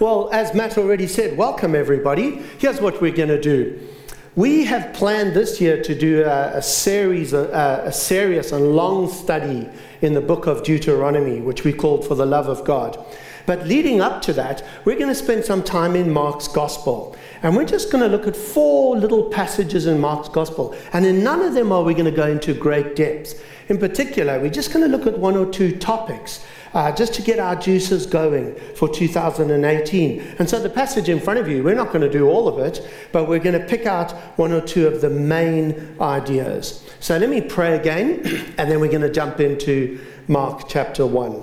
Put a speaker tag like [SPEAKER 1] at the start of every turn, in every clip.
[SPEAKER 1] Well, as Matt already said, welcome everybody. Here's what we're going to do. We have planned this year to do a, a series, a, a serious and long study in the book of Deuteronomy, which we called For the Love of God. But leading up to that, we're going to spend some time in Mark's Gospel. And we're just going to look at four little passages in Mark's Gospel. And in none of them are we going to go into great depths. In particular, we're just going to look at one or two topics uh, just to get our juices going for 2018. And so the passage in front of you, we're not going to do all of it, but we're going to pick out one or two of the main ideas. So let me pray again, and then we're going to jump into Mark chapter 1.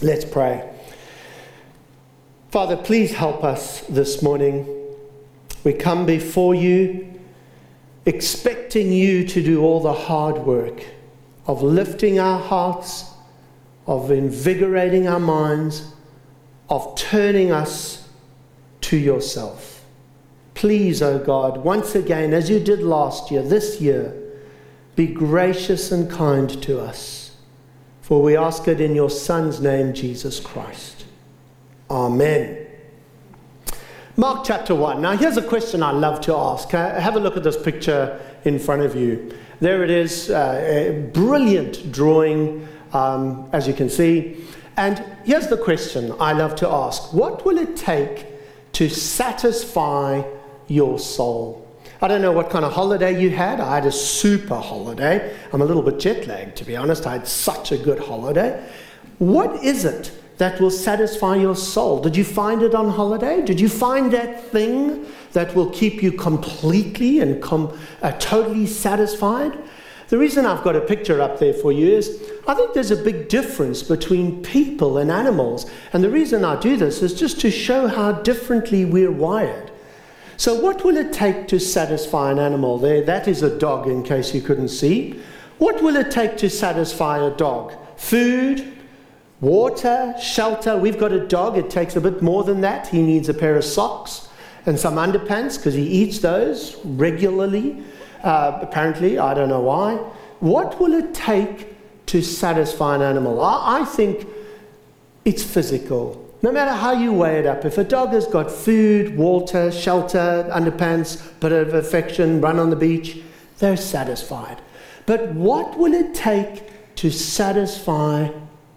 [SPEAKER 1] Let's pray. Father, please help us this morning. We come before you expecting you to do all the hard work of lifting our hearts of invigorating our minds, of turning us to yourself. Please, O oh God, once again, as you did last year, this year, be gracious and kind to us. For we ask it in your Son's name, Jesus Christ. Amen. Mark chapter 1. Now, here's a question I love to ask. Have a look at this picture in front of you. There it is, uh, a brilliant drawing um, as you can see. And here's the question I love to ask What will it take to satisfy your soul? I don't know what kind of holiday you had. I had a super holiday. I'm a little bit jet lagged, to be honest. I had such a good holiday. What is it that will satisfy your soul? Did you find it on holiday? Did you find that thing that will keep you completely and com- uh, totally satisfied? The reason I've got a picture up there for you is I think there's a big difference between people and animals. And the reason I do this is just to show how differently we're wired. So, what will it take to satisfy an animal? There, that is a dog, in case you couldn't see. What will it take to satisfy a dog? Food, water, shelter. We've got a dog, it takes a bit more than that. He needs a pair of socks and some underpants because he eats those regularly. Uh, apparently, I don't know why. What will it take to satisfy an animal? I, I think it's physical. No matter how you weigh it up, if a dog has got food, water, shelter, underpants, bit of affection, run on the beach, they're satisfied. But what will it take to satisfy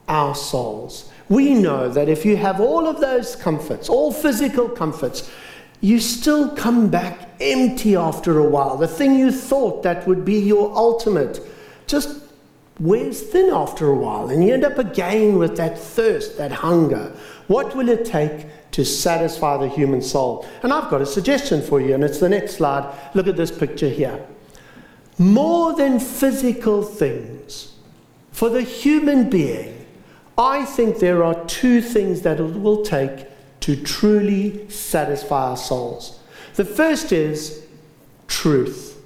[SPEAKER 1] our souls? We know that if you have all of those comforts, all physical comforts, you still come back empty after a while. The thing you thought that would be your ultimate just wears thin after a while, and you end up again with that thirst, that hunger. What will it take to satisfy the human soul? And I've got a suggestion for you, and it's the next slide. Look at this picture here. More than physical things, for the human being, I think there are two things that it will take to truly satisfy our souls. The first is truth.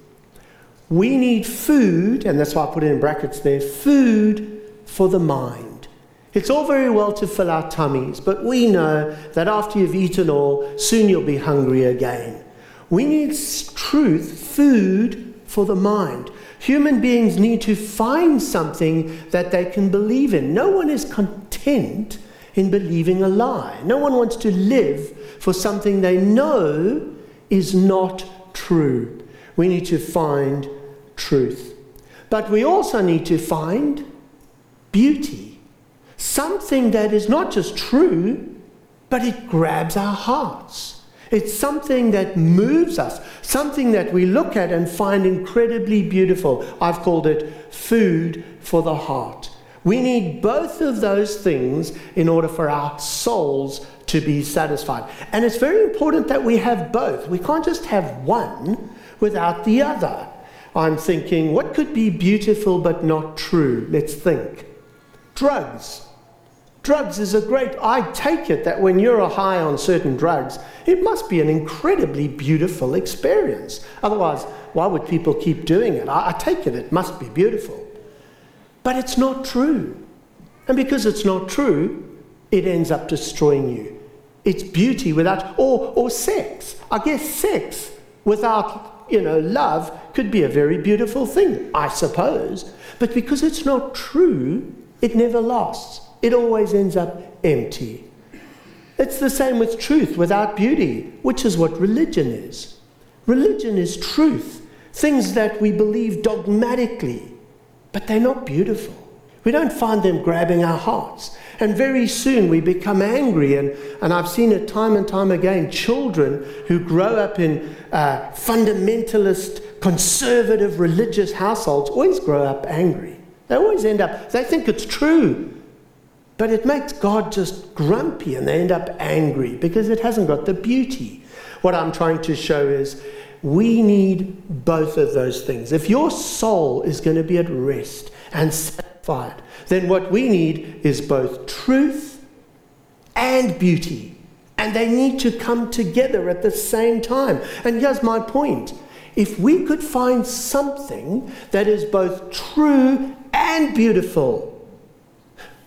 [SPEAKER 1] We need food, and that's why I put it in brackets there food for the mind. It's all very well to fill our tummies, but we know that after you've eaten all, soon you'll be hungry again. We need truth, food for the mind. Human beings need to find something that they can believe in. No one is content in believing a lie. No one wants to live for something they know is not true. We need to find truth. But we also need to find beauty. Something that is not just true, but it grabs our hearts. It's something that moves us, something that we look at and find incredibly beautiful. I've called it food for the heart. We need both of those things in order for our souls to be satisfied. And it's very important that we have both. We can't just have one without the other. I'm thinking, what could be beautiful but not true? Let's think. Drugs. Drugs is a great, I take it that when you're high on certain drugs, it must be an incredibly beautiful experience. Otherwise, why would people keep doing it? I, I take it it must be beautiful. But it's not true. And because it's not true, it ends up destroying you. It's beauty without, or, or sex. I guess sex without, you know, love could be a very beautiful thing, I suppose. But because it's not true, it never lasts. It always ends up empty. It's the same with truth without beauty, which is what religion is. Religion is truth, things that we believe dogmatically, but they're not beautiful. We don't find them grabbing our hearts. And very soon we become angry. And, and I've seen it time and time again children who grow up in uh, fundamentalist, conservative, religious households always grow up angry. They always end up, they think it's true. But it makes God just grumpy and they end up angry because it hasn't got the beauty. What I'm trying to show is we need both of those things. If your soul is going to be at rest and satisfied, then what we need is both truth and beauty. And they need to come together at the same time. And here's my point if we could find something that is both true and beautiful,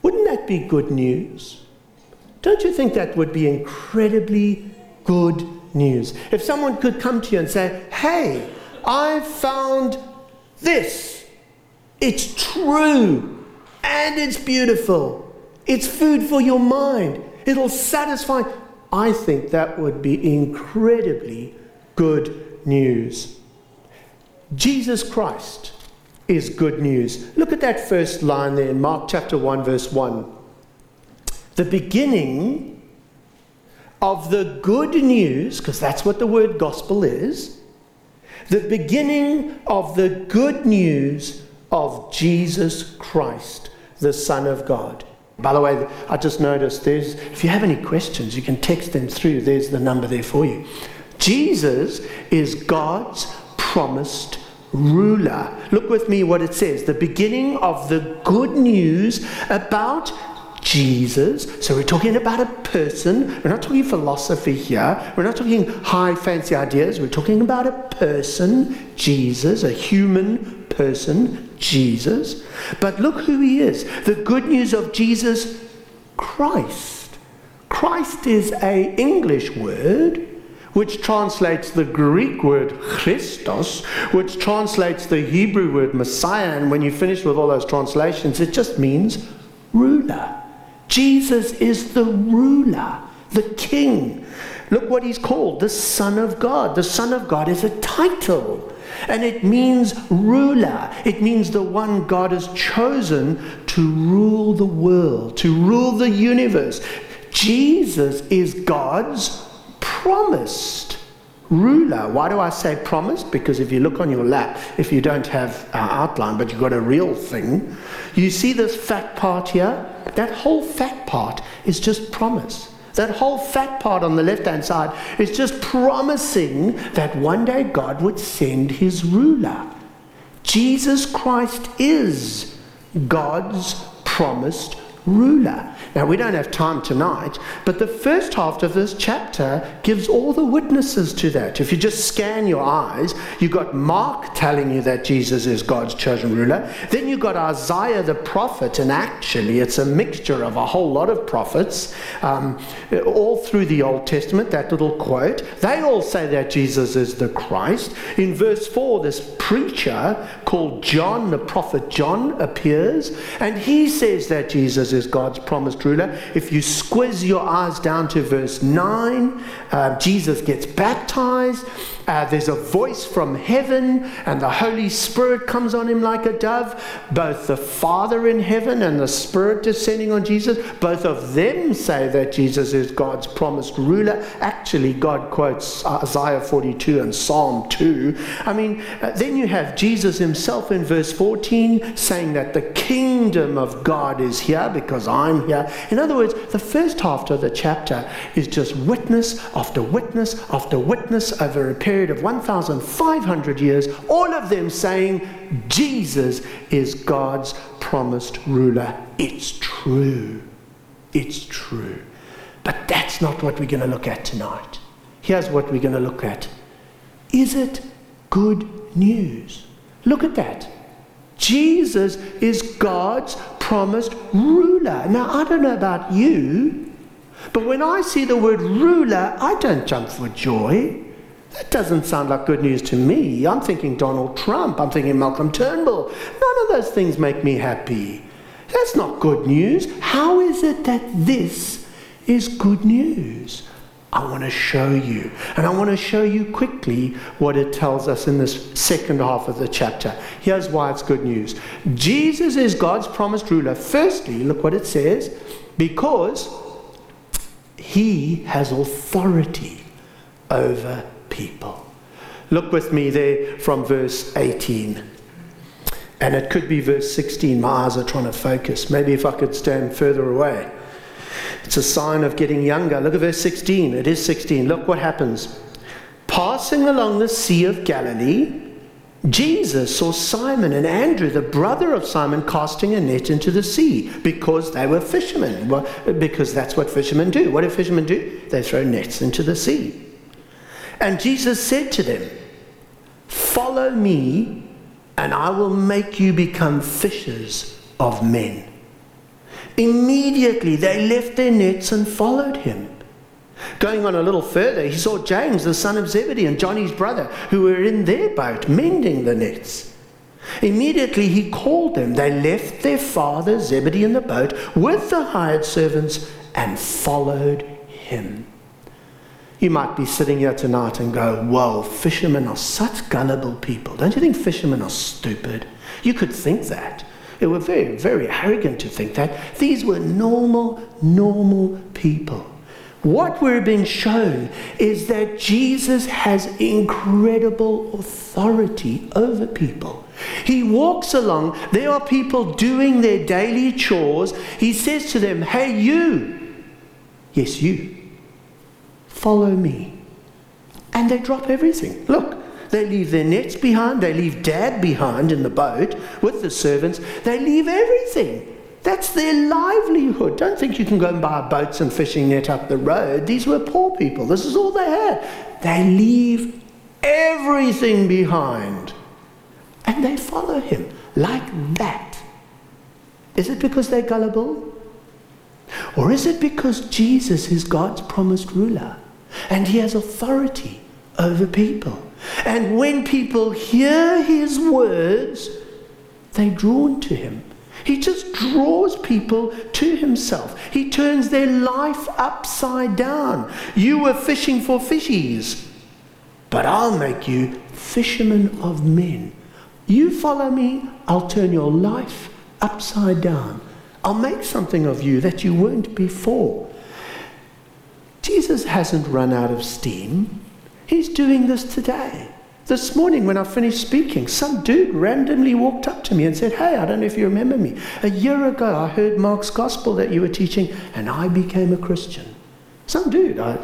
[SPEAKER 1] wouldn't that be good news? Don't you think that would be incredibly good news? If someone could come to you and say, Hey, I found this. It's true and it's beautiful. It's food for your mind. It'll satisfy. I think that would be incredibly good news. Jesus Christ is good news. Look at that first line there in Mark chapter 1, verse 1. The beginning of the good news, because that's what the word gospel is, the beginning of the good news of Jesus Christ, the Son of God. By the way, I just noticed there's, if you have any questions, you can text them through. There's the number there for you. Jesus is God's promised ruler. Look with me what it says the beginning of the good news about Jesus. So we're talking about a person. We're not talking philosophy here. We're not talking high fancy ideas. We're talking about a person, Jesus, a human person, Jesus. But look who he is. The good news of Jesus Christ. Christ is a English word which translates the Greek word Christos, which translates the Hebrew word Messiah. And when you finish with all those translations, it just means ruler. Jesus is the ruler, the king. Look what he's called the Son of God. The Son of God is a title. And it means ruler. It means the one God has chosen to rule the world, to rule the universe. Jesus is God's promised ruler. Why do I say promised? Because if you look on your lap, if you don't have an outline, but you've got a real thing, you see this fat part here? That whole fat part is just promise. That whole fat part on the left hand side is just promising that one day God would send his ruler. Jesus Christ is God's promised ruler. Now, we don't have time tonight, but the first half of this chapter gives all the witnesses to that. If you just scan your eyes, you've got Mark telling you that Jesus is God's chosen ruler. Then you've got Isaiah the prophet, and actually, it's a mixture of a whole lot of prophets um, all through the Old Testament, that little quote. They all say that Jesus is the Christ. In verse 4, this preacher called John, the prophet John, appears, and he says that Jesus is God's promised ruler. If you squiz your eyes down to verse 9, uh, Jesus gets baptized. Uh, there's a voice from heaven, and the Holy Spirit comes on him like a dove. Both the Father in heaven and the Spirit descending on Jesus, both of them say that Jesus is God's promised ruler. Actually, God quotes Isaiah 42 and Psalm 2. I mean, uh, then you have Jesus himself in verse 14 saying that the kingdom of God is here because I'm here. In other words, the first half of the chapter is just witness after witness after witness over a period of 1,500 years, all of them saying, Jesus is God's promised ruler. It's true. It's true. But that's not what we're going to look at tonight. Here's what we're going to look at. Is it good news? Look at that. Jesus is God's promised ruler. Now, I don't know about you, but when I see the word ruler, I don't jump for joy. That doesn't sound like good news to me. I'm thinking Donald Trump. I'm thinking Malcolm Turnbull. None of those things make me happy. That's not good news. How is it that this is good news. I want to show you. And I want to show you quickly what it tells us in this second half of the chapter. Here's why it's good news Jesus is God's promised ruler. Firstly, look what it says because he has authority over people. Look with me there from verse 18. And it could be verse 16. My eyes are trying to focus. Maybe if I could stand further away. It's a sign of getting younger. Look at verse 16. It is 16. Look what happens. Passing along the Sea of Galilee, Jesus saw Simon and Andrew, the brother of Simon, casting a net into the sea because they were fishermen. Well, because that's what fishermen do. What do fishermen do? They throw nets into the sea. And Jesus said to them, Follow me, and I will make you become fishers of men. Immediately they left their nets and followed him. Going on a little further, he saw James, the son of Zebedee, and John his brother, who were in their boat mending the nets. Immediately he called them. They left their father Zebedee in the boat with the hired servants and followed him. You might be sitting here tonight and go, Whoa, fishermen are such gullible people. Don't you think fishermen are stupid? You could think that. It were very, very arrogant to think that. These were normal, normal people. What we're being shown is that Jesus has incredible authority over people. He walks along, there are people doing their daily chores. He says to them, Hey, you, yes, you, follow me. And they drop everything. Look, they leave their nets behind, they leave dad behind in the boat with the servants, they leave everything. That's their livelihood. Don't think you can go and buy boats and fishing net up the road. These were poor people. This is all they had. They leave everything behind and they follow him like that. Is it because they're gullible? Or is it because Jesus is God's promised ruler and he has authority over people? And when people hear his words, they're drawn to him. He just draws people to himself. He turns their life upside down. You were fishing for fishies, but I'll make you fishermen of men. You follow me, I'll turn your life upside down. I'll make something of you that you weren't before. Jesus hasn't run out of steam. He's doing this today. This morning, when I finished speaking, some dude randomly walked up to me and said, Hey, I don't know if you remember me. A year ago, I heard Mark's gospel that you were teaching, and I became a Christian. Some dude, I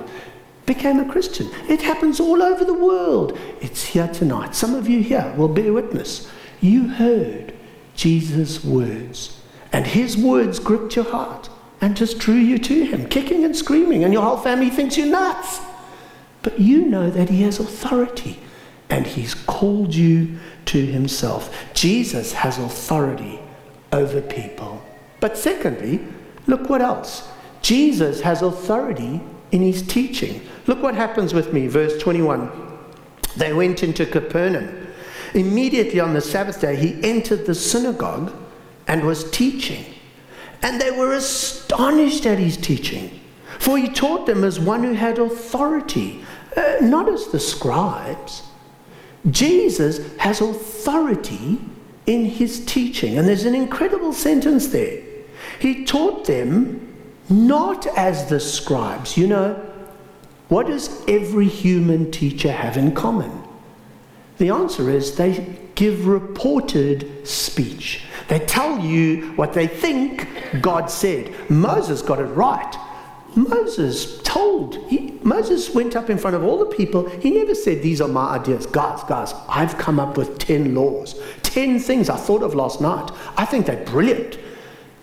[SPEAKER 1] became a Christian. It happens all over the world. It's here tonight. Some of you here will bear witness. You heard Jesus' words, and his words gripped your heart and just drew you to him, kicking and screaming, and your whole family thinks you're nuts. But you know that he has authority and he's called you to himself. Jesus has authority over people. But secondly, look what else. Jesus has authority in his teaching. Look what happens with me, verse 21. They went into Capernaum. Immediately on the Sabbath day, he entered the synagogue and was teaching. And they were astonished at his teaching, for he taught them as one who had authority, uh, not as the scribes. Jesus has authority in his teaching. And there's an incredible sentence there. He taught them not as the scribes. You know, what does every human teacher have in common? The answer is they give reported speech. They tell you what they think God said. Moses got it right. Moses told, he, Moses went up in front of all the people. He never said, These are my ideas. Guys, guys, I've come up with 10 laws, 10 things I thought of last night. I think they're brilliant.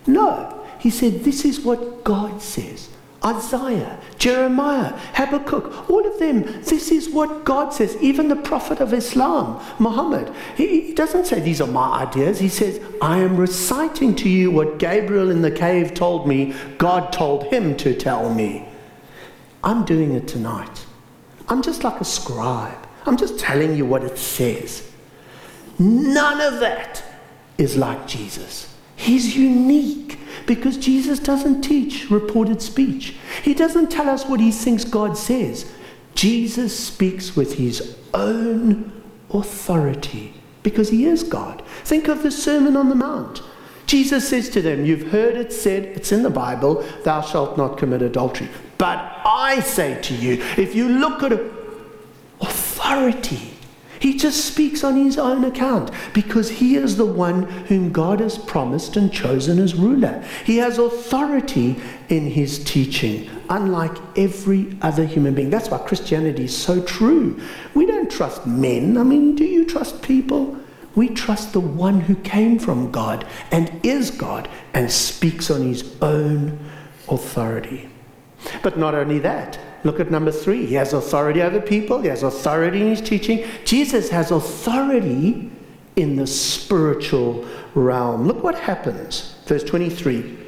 [SPEAKER 1] No, he said, This is what God says. Isaiah, Jeremiah, Habakkuk, all of them, this is what God says. Even the prophet of Islam, Muhammad, he, he, doesn't say these are my ideas. He says, I am reciting to you what Gabriel in the cave told me, God told him to tell me. I'm doing it tonight. I'm just like a scribe. I'm just telling you what it says. None of that is like Jesus. He's unique. because Jesus doesn't teach reported speech. He doesn't tell us what he thinks God says. Jesus speaks with his own authority because he is God. Think of the Sermon on the Mount. Jesus says to them, You've heard it said, it's in the Bible, thou shalt not commit adultery. But I say to you, if you look at authority, he just speaks on his own account because he is the one whom God has promised and chosen as ruler. He has authority in his teaching, unlike every other human being. That's why Christianity is so true. We don't trust men. I mean, do you trust people? We trust the one who came from God and is God and speaks on his own authority. But not only that, Look at number three. He has authority over people, he has authority in his teaching. Jesus has authority in the spiritual realm. Look what happens. Verse 23.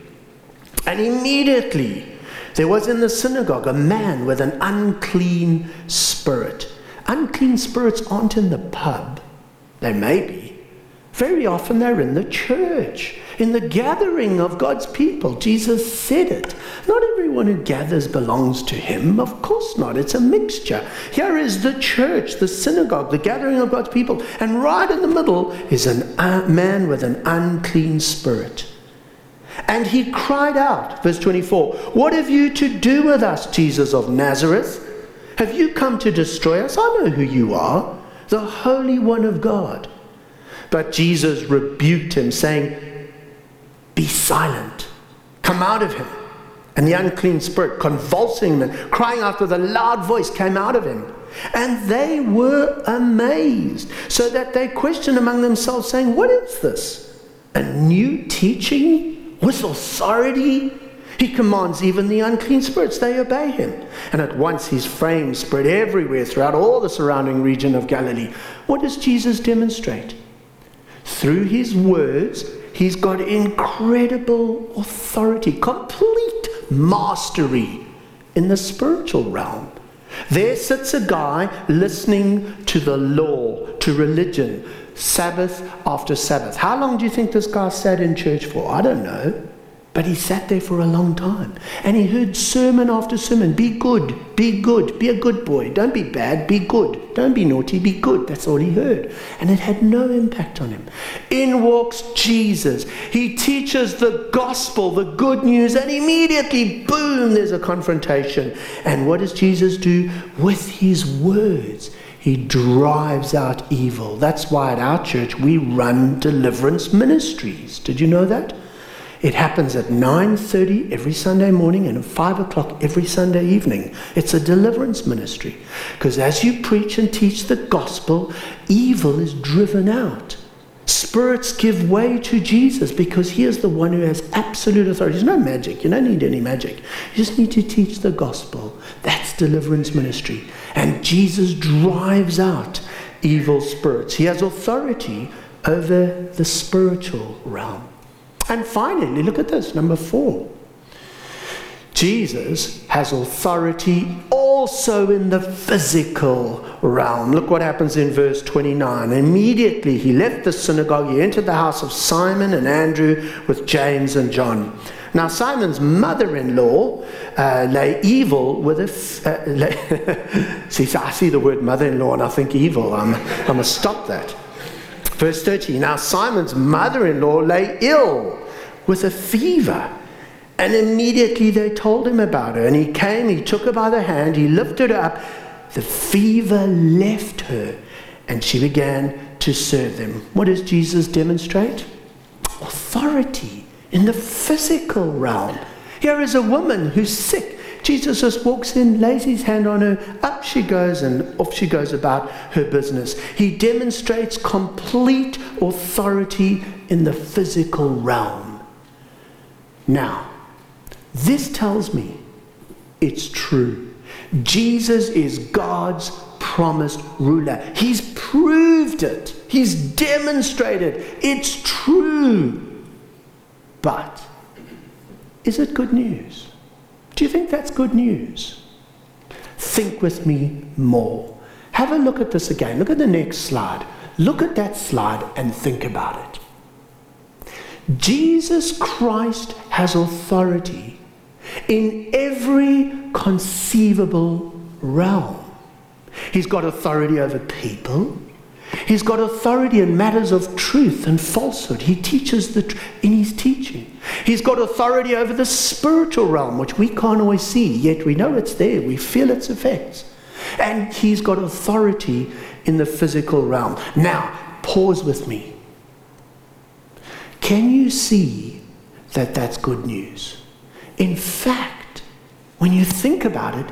[SPEAKER 1] And immediately there was in the synagogue a man with an unclean spirit. Unclean spirits aren't in the pub, they may be. Very often they're in the church in the gathering of God's people. Jesus said it. Not everyone who gathers belongs to him. Of course not. It's a mixture. Here is the church, the synagogue, the gathering of God's people. And right in the middle is a uh, man with an unclean spirit. And he cried out, verse 24, What have you to do with us, Jesus of Nazareth? Have you come to destroy us? I know who you are, the Holy One of God. But Jesus rebuked him, saying, be silent. Come out of him. And the unclean spirit, convulsing him and crying out with a loud voice, came out of him. And they were amazed, so that they questioned among themselves, saying, What is this? A new teaching with authority? He commands even the unclean spirits, they obey him. And at once his fame spread everywhere throughout all the surrounding region of Galilee. What does Jesus demonstrate? Through his words He's got incredible authority, complete mastery in the spiritual realm. There sits a guy listening to the law, to religion, Sabbath after Sabbath. How long do you think this guy sat in church for? I don't know. But he sat there for a long time and he heard sermon after sermon be good, be good, be a good boy. Don't be bad, be good. Don't be naughty, be good. That's all he heard. And it had no impact on him. In walks Jesus. He teaches the gospel, the good news, and immediately, boom, there's a confrontation. And what does Jesus do? With his words, he drives out evil. That's why at our church we run deliverance ministries. Did you know that? It happens at 9:30 every Sunday morning and at 5 o'clock every Sunday evening. It's a deliverance ministry. Because as you preach and teach the gospel, evil is driven out. Spirits give way to Jesus because he is the one who has absolute authority. There's no magic. You don't need any magic. You just need to teach the gospel. That's deliverance ministry. And Jesus drives out evil spirits. He has authority over the spiritual realm. And finally, look at this, number four. Jesus has authority also in the physical realm. Look what happens in verse 29. Immediately he left the synagogue, he entered the house of Simon and Andrew with James and John. Now, Simon's mother in law uh, lay evil with a. F- uh, lay see, I see the word mother in law and I think evil. I'm, I'm going to stop that. Verse 30 Now Simon's mother in law lay ill with a fever. And immediately they told him about her. And he came, he took her by the hand, he lifted her up. The fever left her, and she began to serve them. What does Jesus demonstrate? Authority in the physical realm. Here is a woman who's sick. Jesus just walks in, lays his hand on her, up she goes, and off she goes about her business. He demonstrates complete authority in the physical realm. Now, this tells me it's true. Jesus is God's promised ruler. He's proved it, He's demonstrated it's true. But is it good news? Do you think that's good news? Think with me more. Have a look at this again. Look at the next slide. Look at that slide and think about it. Jesus Christ has authority in every conceivable realm. He's got authority over people. He's got authority in matters of truth and falsehood. He teaches the tr- in his teaching. He's got authority over the spiritual realm, which we can't always see, yet we know it's there. We feel its effects. And he's got authority in the physical realm. Now, pause with me. Can you see that that's good news? In fact, when you think about it,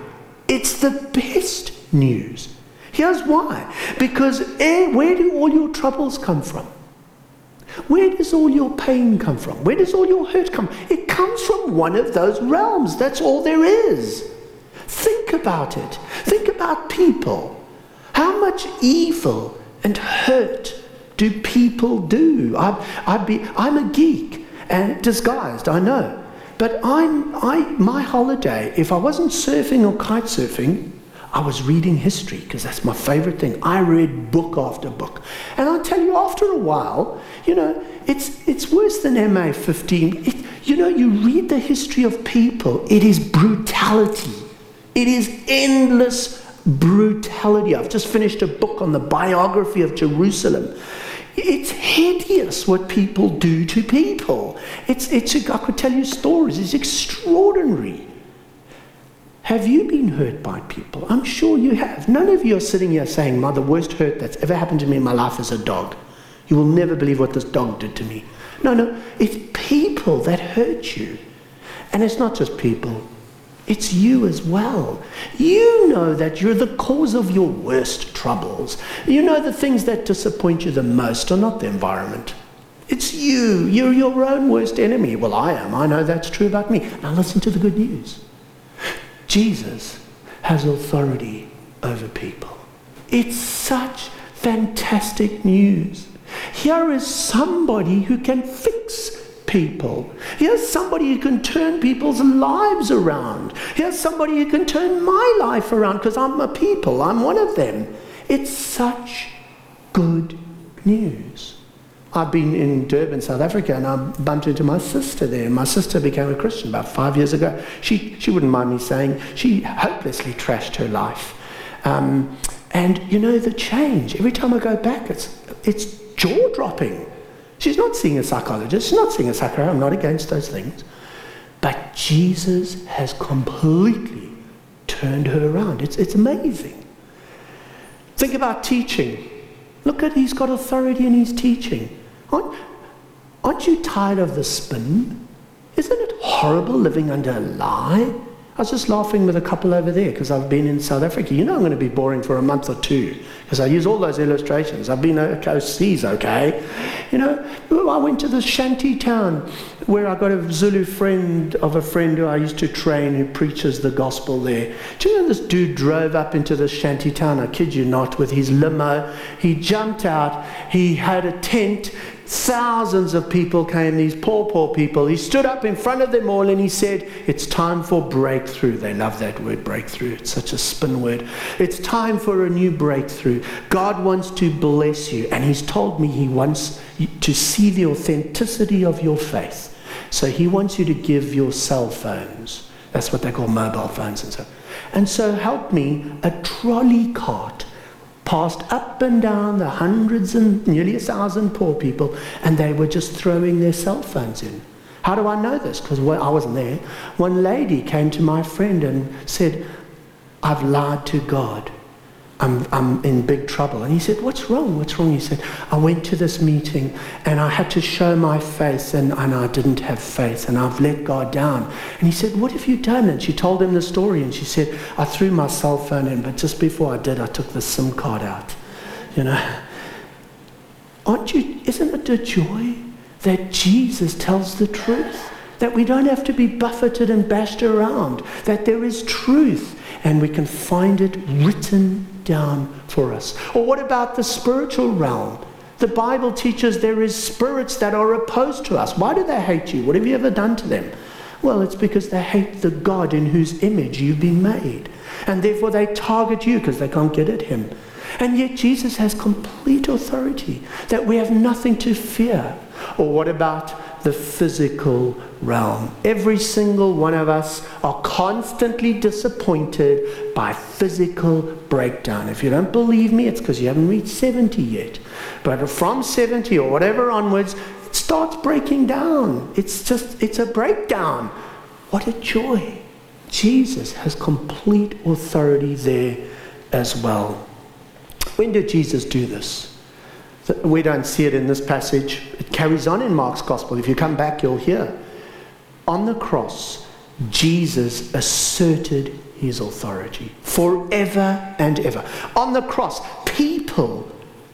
[SPEAKER 1] it's the best news. Here's why. Because eh, where do all your troubles come from? Where does all your pain come from? Where does all your hurt come? It comes from one of those realms. That's all there is. Think about it. Think about people. How much evil and hurt do people do? I, I'd be, I'm a geek and disguised, I know. But I'm, I, my holiday, if I wasn't surfing or kite surfing, I was reading history because that's my favorite thing. I read book after book. And I tell you, after a while, you know, it's, it's worse than MA 15. It, you know, you read the history of people, it is brutality, it is endless brutality. I've just finished a book on the biography of Jerusalem. It's hideous what people do to people. It's, it's, I could tell you stories. It's extraordinary. Have you been hurt by people? I'm sure you have. None of you are sitting here saying, My, the worst hurt that's ever happened to me in my life is a dog. You will never believe what this dog did to me. No, no, it's people that hurt you. And it's not just people, it's you as well. You know that you're the cause of your worst troubles. You know the things that disappoint you the most are not the environment. It's you. You're your own worst enemy. Well, I am. I know that's true about me. Now listen to the good news. Jesus has authority over people. It's such fantastic news. Here is somebody who can fix people. Here's somebody who can turn people's lives around. Here's somebody who can turn my life around because I'm a people, I'm one of them. It's such good news. I've been in Durban, South Africa, and I bumped into my sister there. My sister became a Christian about five years ago. She, she wouldn't mind me saying she hopelessly trashed her life. Um, and you know the change. Every time I go back, it's, it's jaw dropping. She's not seeing a psychologist, she's not seeing a psychiatrist. I'm not against those things. But Jesus has completely turned her around. It's, it's amazing. Think about teaching. Look at he's got authority in his teaching. Aren't, aren't you tired of the spin? Isn't it horrible living under a lie? I was just laughing with a couple over there because I've been in South Africa. You know I'm going to be boring for a month or two because I use all those illustrations. I've been overseas, okay? You know, I went to this shanty town where I got a Zulu friend of a friend who I used to train who preaches the gospel there. Do you know this dude drove up into this shanty town, I kid you not, with his limo. He jumped out, he had a tent, Thousands of people came, these poor, poor people. He stood up in front of them all and he said, It's time for breakthrough. They love that word, breakthrough. It's such a spin word. It's time for a new breakthrough. God wants to bless you. And He's told me He wants to see the authenticity of your faith. So He wants you to give your cell phones. That's what they call mobile phones and so. And so help me, a trolley cart passed up and down the hundreds and nearly a thousand poor people, and they were just throwing their cell phones in. How do I know this? Because I wasn't there. One lady came to my friend and said, I've lied to God. I'm, I'm in big trouble. And he said, What's wrong? What's wrong? He said, I went to this meeting and I had to show my faith and, and I didn't have faith and I've let God down. And he said, What have you done? And she told him the story and she said, I threw my cell phone in, but just before I did, I took the SIM card out. You know? Aren't you, isn't it a joy that Jesus tells the truth? That we don't have to be buffeted and bashed around, that there is truth and we can find it written down for us. Or what about the spiritual realm? The Bible teaches there is spirits that are opposed to us. Why do they hate you? What have you ever done to them? Well, it's because they hate the God in whose image you've been made. And therefore they target you because they can't get at him. And yet Jesus has complete authority that we have nothing to fear. Or what about the physical realm. Every single one of us are constantly disappointed by physical breakdown. If you don't believe me, it's because you haven't reached 70 yet. But from 70 or whatever onwards, it starts breaking down. It's just, it's a breakdown. What a joy. Jesus has complete authority there as well. When did Jesus do this? We don't see it in this passage. It carries on in Mark's gospel. If you come back, you'll hear. On the cross, Jesus asserted his authority forever and ever. On the cross, people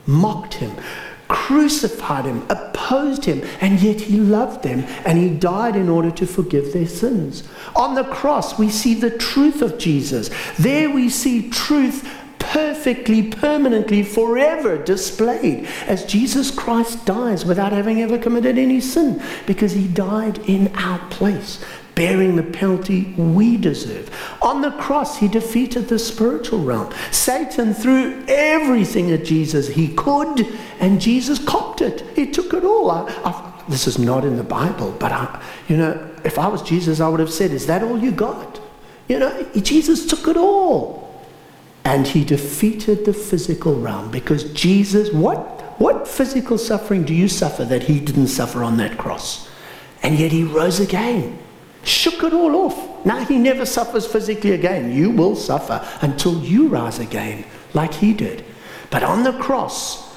[SPEAKER 1] mocked him, crucified him, opposed him, and yet he loved them and he died in order to forgive their sins. On the cross, we see the truth of Jesus. There we see truth perfectly, permanently, forever displayed as Jesus Christ dies without having ever committed any sin because he died in our place, bearing the penalty we deserve. On the cross, he defeated the spiritual realm. Satan threw everything at Jesus he could, and Jesus copped it. He took it all. I, I, this is not in the Bible, but I, you know, if I was Jesus, I would have said, Is that all you got? You know, Jesus took it all and he defeated the physical realm because Jesus, what, what physical suffering do you suffer that he didn't suffer on that cross? And yet he rose again, shook it all off. Now he never suffers physically again. You will suffer until you rise again, like he did. But on the cross,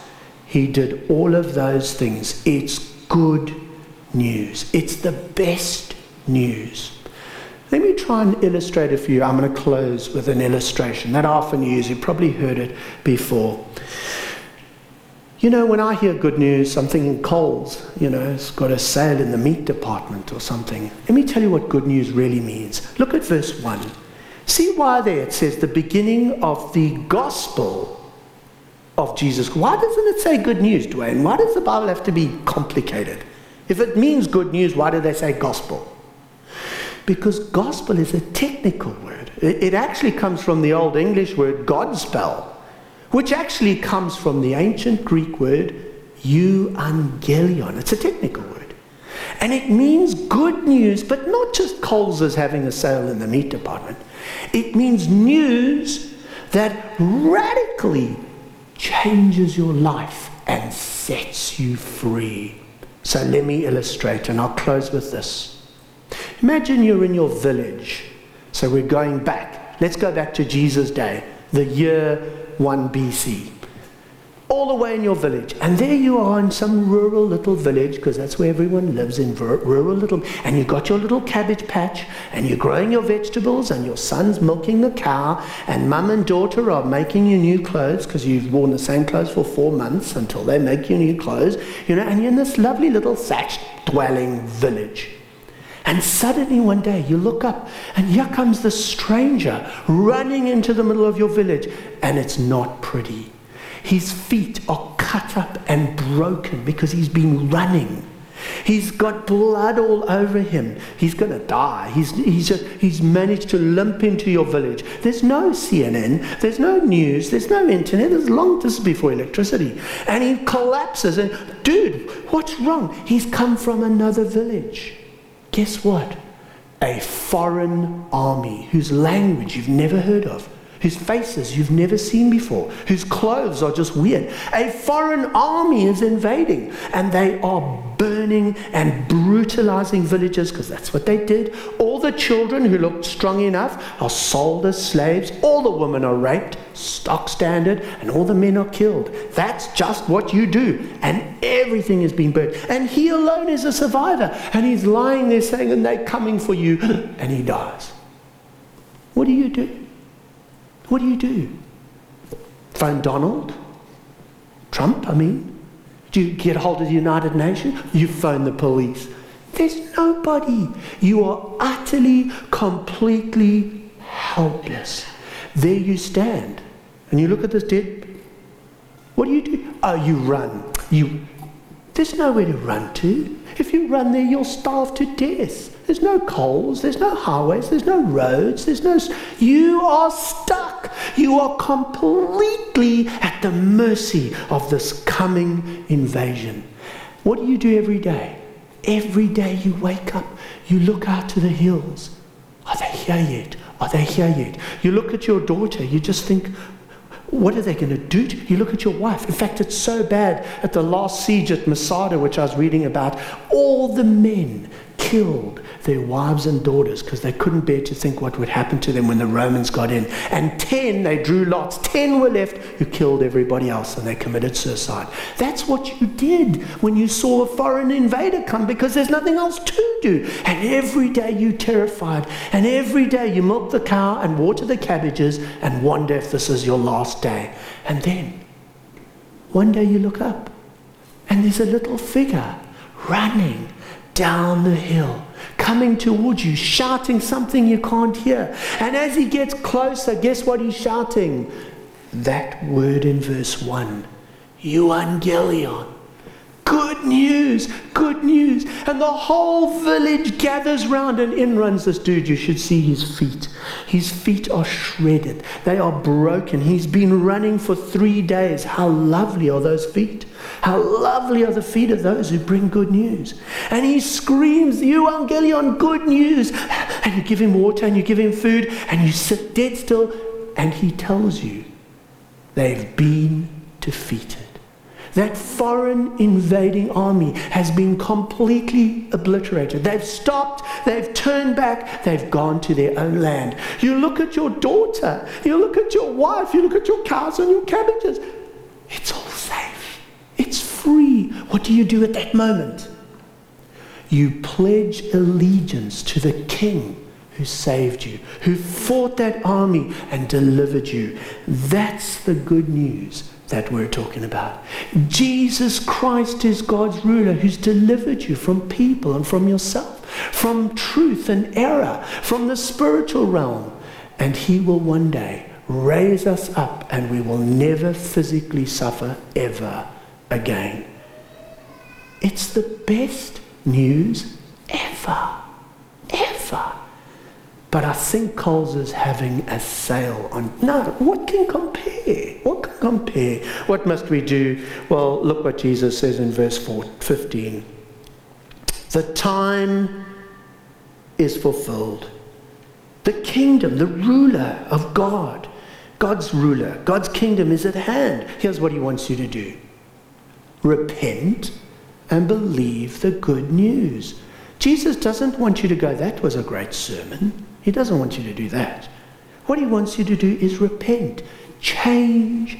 [SPEAKER 1] he did all of those things. It's good news, it's the best news. Let me try and illustrate it for you. I'm going to close with an illustration that I often use. You've probably heard it before. You know, when I hear good news, I'm thinking Coles, you know, it's got a sale in the meat department or something. Let me tell you what good news really means. Look at verse 1. See why there it says the beginning of the gospel of Jesus. Why doesn't it say good news, Dwayne? Why does the Bible have to be complicated? If it means good news, why do they say gospel? Because gospel is a technical word. It actually comes from the Old English word Godspell, which actually comes from the ancient Greek word euangelion. It's a technical word. And it means good news, but not just Coles is having a sale in the meat department. It means news that radically changes your life and sets you free. So let me illustrate, and I'll close with this. Imagine you're in your village. So we're going back. Let's go back to Jesus' day, the year 1 BC. All the way in your village. And there you are in some rural little village, because that's where everyone lives in rural little. And you've got your little cabbage patch, and you're growing your vegetables, and your son's milking the cow, and mum and daughter are making you new clothes, because you've worn the same clothes for four months until they make you new clothes. You know, and you're in this lovely little thatched dwelling village. And suddenly one day you look up and here comes the stranger running into the middle of your village and it's not pretty. His feet are cut up and broken because he's been running. He's got blood all over him. He's going to die. He's, he's, just, he's managed to limp into your village. There's no CNN. There's no news. There's no internet. There's long, this is before electricity. And he collapses. And, dude, what's wrong? He's come from another village. Guess what? A foreign army whose language you've never heard of, whose faces you've never seen before, whose clothes are just weird. A foreign army is invading, and they are burning and brutalizing villages because that's what they did. All the children who looked strong enough are sold as slaves. All the women are raped, stock standard, and all the men are killed. That's just what you do. And everything is being burned. And he alone is a survivor. And he's lying there saying, and they're coming for you. And he dies. What do you do? What do you do? Phone Donald? Trump, I mean? Do you get hold of the United Nations? You phone the police. There's nobody. You are utterly, completely helpless. There you stand. And you look at this dead. What do you do? Oh, you run. You there's nowhere to run to. If you run there, you'll starve to death. There's no Coles, there's no highways, there's no roads, there's no. You are stuck. You are completely at the mercy of this coming invasion. What do you do every day? Every day you wake up, you look out to the hills. Are they here yet? Are they here yet? You look at your daughter, you just think, what are they going to do? To you look at your wife. In fact, it's so bad. At the last siege at Masada, which I was reading about, all the men killed their wives and daughters because they couldn't bear to think what would happen to them when the Romans got in. And 10, they drew lots, 10 were left who killed everybody else and they committed suicide. That's what you did when you saw a foreign invader come because there's nothing else to do. And every day you terrified, and every day you milk the cow and water the cabbages and wonder if this is your last day. And then one day you look up and there's a little figure running down the hill, coming towards you, shouting something you can't hear. And as he gets closer, guess what he's shouting? That word in verse 1 Evangelion. Good news, good news. And the whole village gathers round, and in runs this dude. You should see his feet. His feet are shredded, they are broken. He's been running for three days. How lovely are those feet! How lovely are the feet of those who bring good news. And he screams, You, Evangelion, good news. And you give him water and you give him food and you sit dead still. And he tells you they've been defeated. That foreign invading army has been completely obliterated. They've stopped, they've turned back, they've gone to their own land. You look at your daughter, you look at your wife, you look at your cows and your cabbages. It's all safe, it's free. What do you do at that moment? You pledge allegiance to the king who saved you, who fought that army and delivered you. That's the good news that we're talking about. Jesus Christ is God's ruler who's delivered you from people and from yourself, from truth and error, from the spiritual realm. And he will one day raise us up and we will never physically suffer ever again. It's the best news ever. But I think Coles is having a sale on. No, what can compare? What can compare? What must we do? Well, look what Jesus says in verse 4, 15. The time is fulfilled. The kingdom, the ruler of God, God's ruler, God's kingdom is at hand. Here's what he wants you to do repent and believe the good news. Jesus doesn't want you to go, that was a great sermon. He doesn't want you to do that. What he wants you to do is repent, change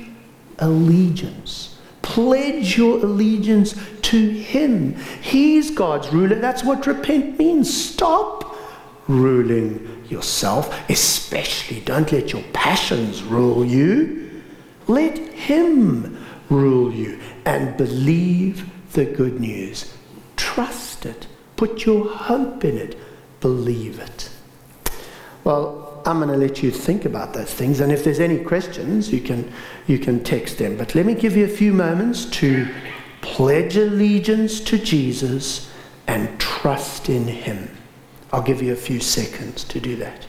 [SPEAKER 1] allegiance, pledge your allegiance to him. He's God's ruler. That's what repent means. Stop ruling yourself, especially don't let your passions rule you. Let him rule you and believe the good news. Trust it. Put your hope in it. Believe it. Well, I'm going to let you think about those things, and if there's any questions, you can, you can text them. But let me give you a few moments to pledge allegiance to Jesus and trust in Him. I'll give you a few seconds to do that.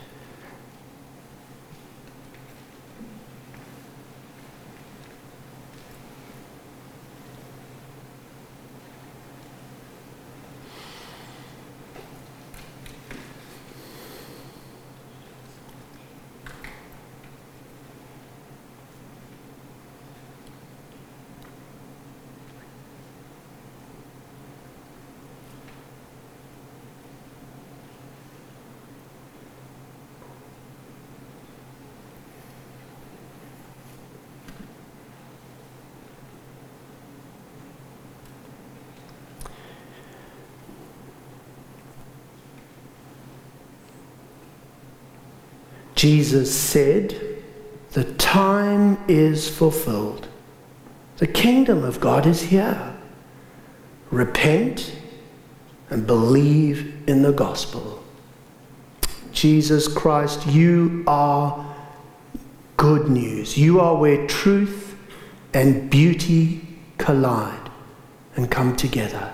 [SPEAKER 1] Jesus said, The time is fulfilled. The kingdom of God is here. Repent and believe in the gospel. Jesus Christ, you are good news. You are where truth and beauty collide and come together.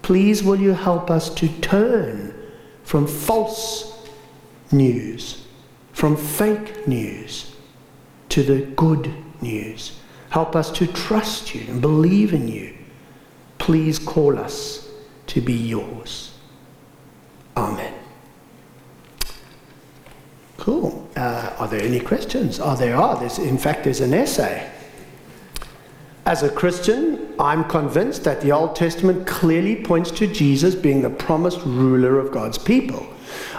[SPEAKER 1] Please, will you help us to turn from false news from fake news to the good news. Help us to trust you and believe in you. Please call us to be yours. Amen. Cool. Uh, are there any questions? Oh, there are. There's, in fact, there's an essay. As a Christian, I'm convinced that the Old Testament clearly points to Jesus being the promised ruler of God's people.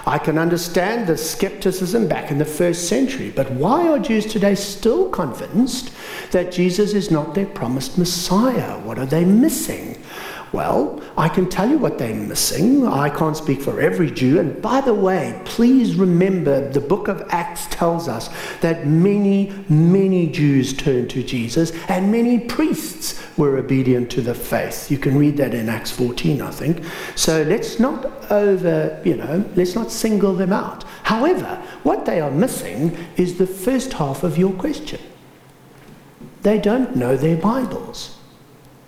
[SPEAKER 1] I can understand the skepticism back in the first century, but why are Jews today still convinced that Jesus is not their promised Messiah? What are they missing? Well, I can tell you what they're missing. I can't speak for every Jew. And by the way, please remember the book of Acts tells us that many, many Jews turned to Jesus and many priests were obedient to the faith. You can read that in Acts 14, I think. So let's not over, you know, let's not single them out. However, what they are missing is the first half of your question. They don't know their Bibles.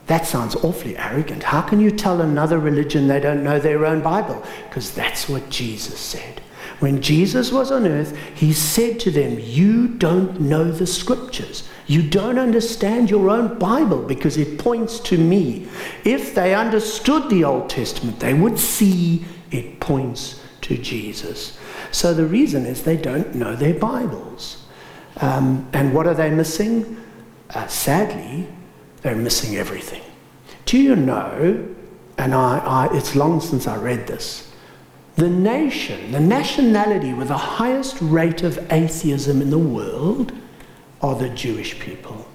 [SPEAKER 1] That sounds awfully arrogant. How can you tell another religion they don't know their own Bible? Because that's what Jesus said. When Jesus was on earth, he said to them, You don't know the scriptures. You don't understand your own Bible because it points to me. If they understood the Old Testament, they would see it points to Jesus. So the reason is they don't know their Bibles. Um, and what are they missing? Uh, sadly, they're missing everything. Do you know, and I, I, it's long since I read this, the nation, the nationality with the highest rate of atheism in the world are the Jewish people.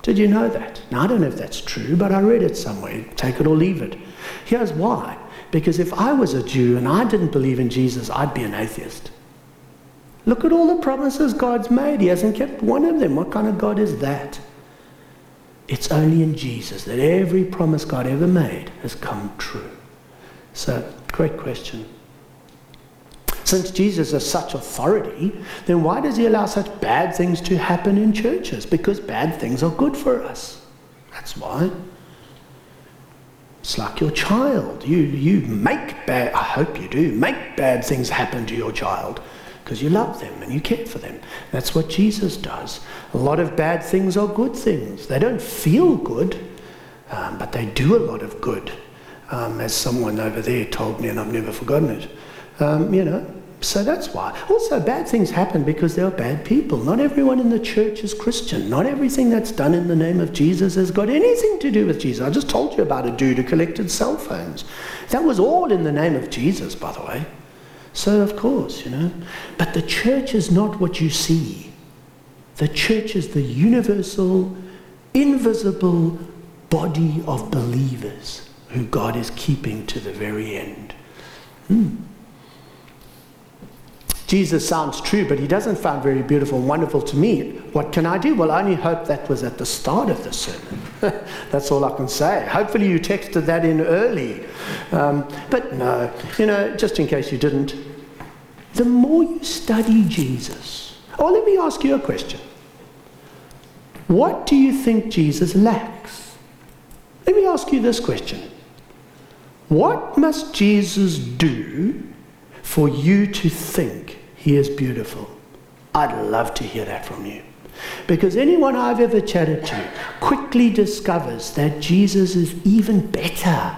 [SPEAKER 1] Did you know that? Now, I don't know if that's true, but I read it somewhere. Take it or leave it. Here's why. Because if I was a Jew and I didn't believe in Jesus, I'd be an atheist. Look at all the promises God's made. He hasn't kept one of them. What kind of God is that? It's only in Jesus that every promise God ever made has come true. So, great question. Since Jesus has such authority, then why does he allow such bad things to happen in churches? Because bad things are good for us. That's why. It's like your child. You, you make bad, I hope you do, make bad things happen to your child because you love them and you care for them. That's what Jesus does. A lot of bad things are good things. They don't feel good, um, but they do a lot of good, um, as someone over there told me, and I've never forgotten it. Um, you know, so that's why. Also, bad things happen because there are bad people. Not everyone in the church is Christian. Not everything that's done in the name of Jesus has got anything to do with Jesus. I just told you about a dude who collected cell phones. That was all in the name of Jesus, by the way. So, of course, you know. But the church is not what you see. The church is the universal, invisible body of believers who God is keeping to the very end. Hmm. Jesus sounds true, but he doesn't sound very beautiful and wonderful to me. What can I do? Well, I only hope that was at the start of the sermon. That's all I can say. Hopefully, you texted that in early. Um, but no, you know, just in case you didn't, the more you study Jesus, oh, let me ask you a question. What do you think Jesus lacks? Let me ask you this question. What must Jesus do for you to think he is beautiful? I'd love to hear that from you. Because anyone I've ever chatted to quickly discovers that Jesus is even better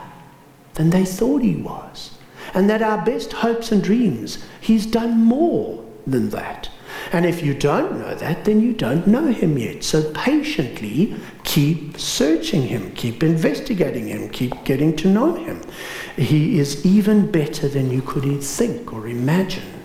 [SPEAKER 1] than they thought he was. And that our best hopes and dreams, he's done more than that. And if you don't know that, then you don't know him yet. So patiently keep searching him, keep investigating him, keep getting to know him. He is even better than you could think or imagine.